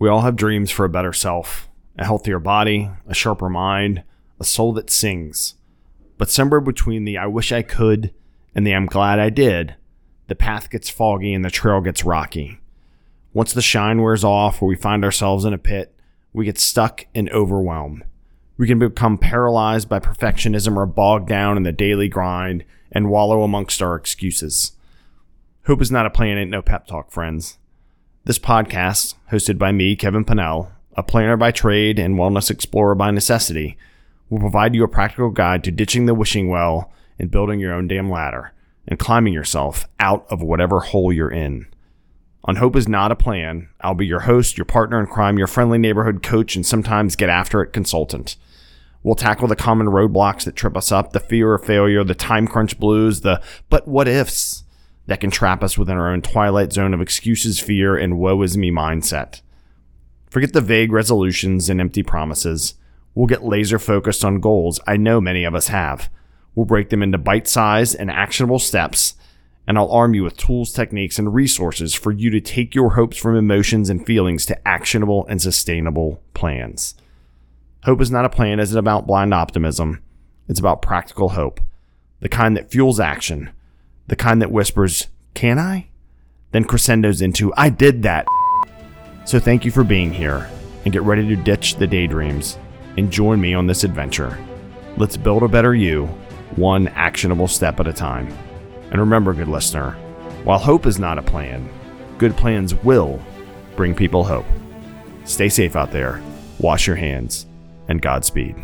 We all have dreams for a better self, a healthier body, a sharper mind, a soul that sings. But somewhere between the I wish I could and the I'm glad I did, the path gets foggy and the trail gets rocky. Once the shine wears off or we find ourselves in a pit, we get stuck and overwhelmed. We can become paralyzed by perfectionism or bogged down in the daily grind and wallow amongst our excuses. Hope is not a plan, ain't no pep talk, friends. This podcast, hosted by me, Kevin Pannell, a planner by trade and wellness explorer by necessity, will provide you a practical guide to ditching the wishing well and building your own damn ladder and climbing yourself out of whatever hole you're in. On Hope is Not a Plan, I'll be your host, your partner in crime, your friendly neighborhood coach, and sometimes get after it consultant. We'll tackle the common roadblocks that trip us up, the fear of failure, the time crunch blues, the but what ifs that can trap us within our own twilight zone of excuses, fear, and woe is me mindset. Forget the vague resolutions and empty promises. We'll get laser focused on goals I know many of us have. We'll break them into bite sized and actionable steps and I'll arm you with tools, techniques, and resources for you to take your hopes from emotions and feelings to actionable and sustainable plans. Hope is not a plan, isn't about blind optimism. It's about practical hope, the kind that fuels action, the kind that whispers, Can I? Then crescendos into, I did that. So thank you for being here and get ready to ditch the daydreams and join me on this adventure. Let's build a better you, one actionable step at a time. And remember, good listener, while hope is not a plan, good plans will bring people hope. Stay safe out there, wash your hands, and Godspeed.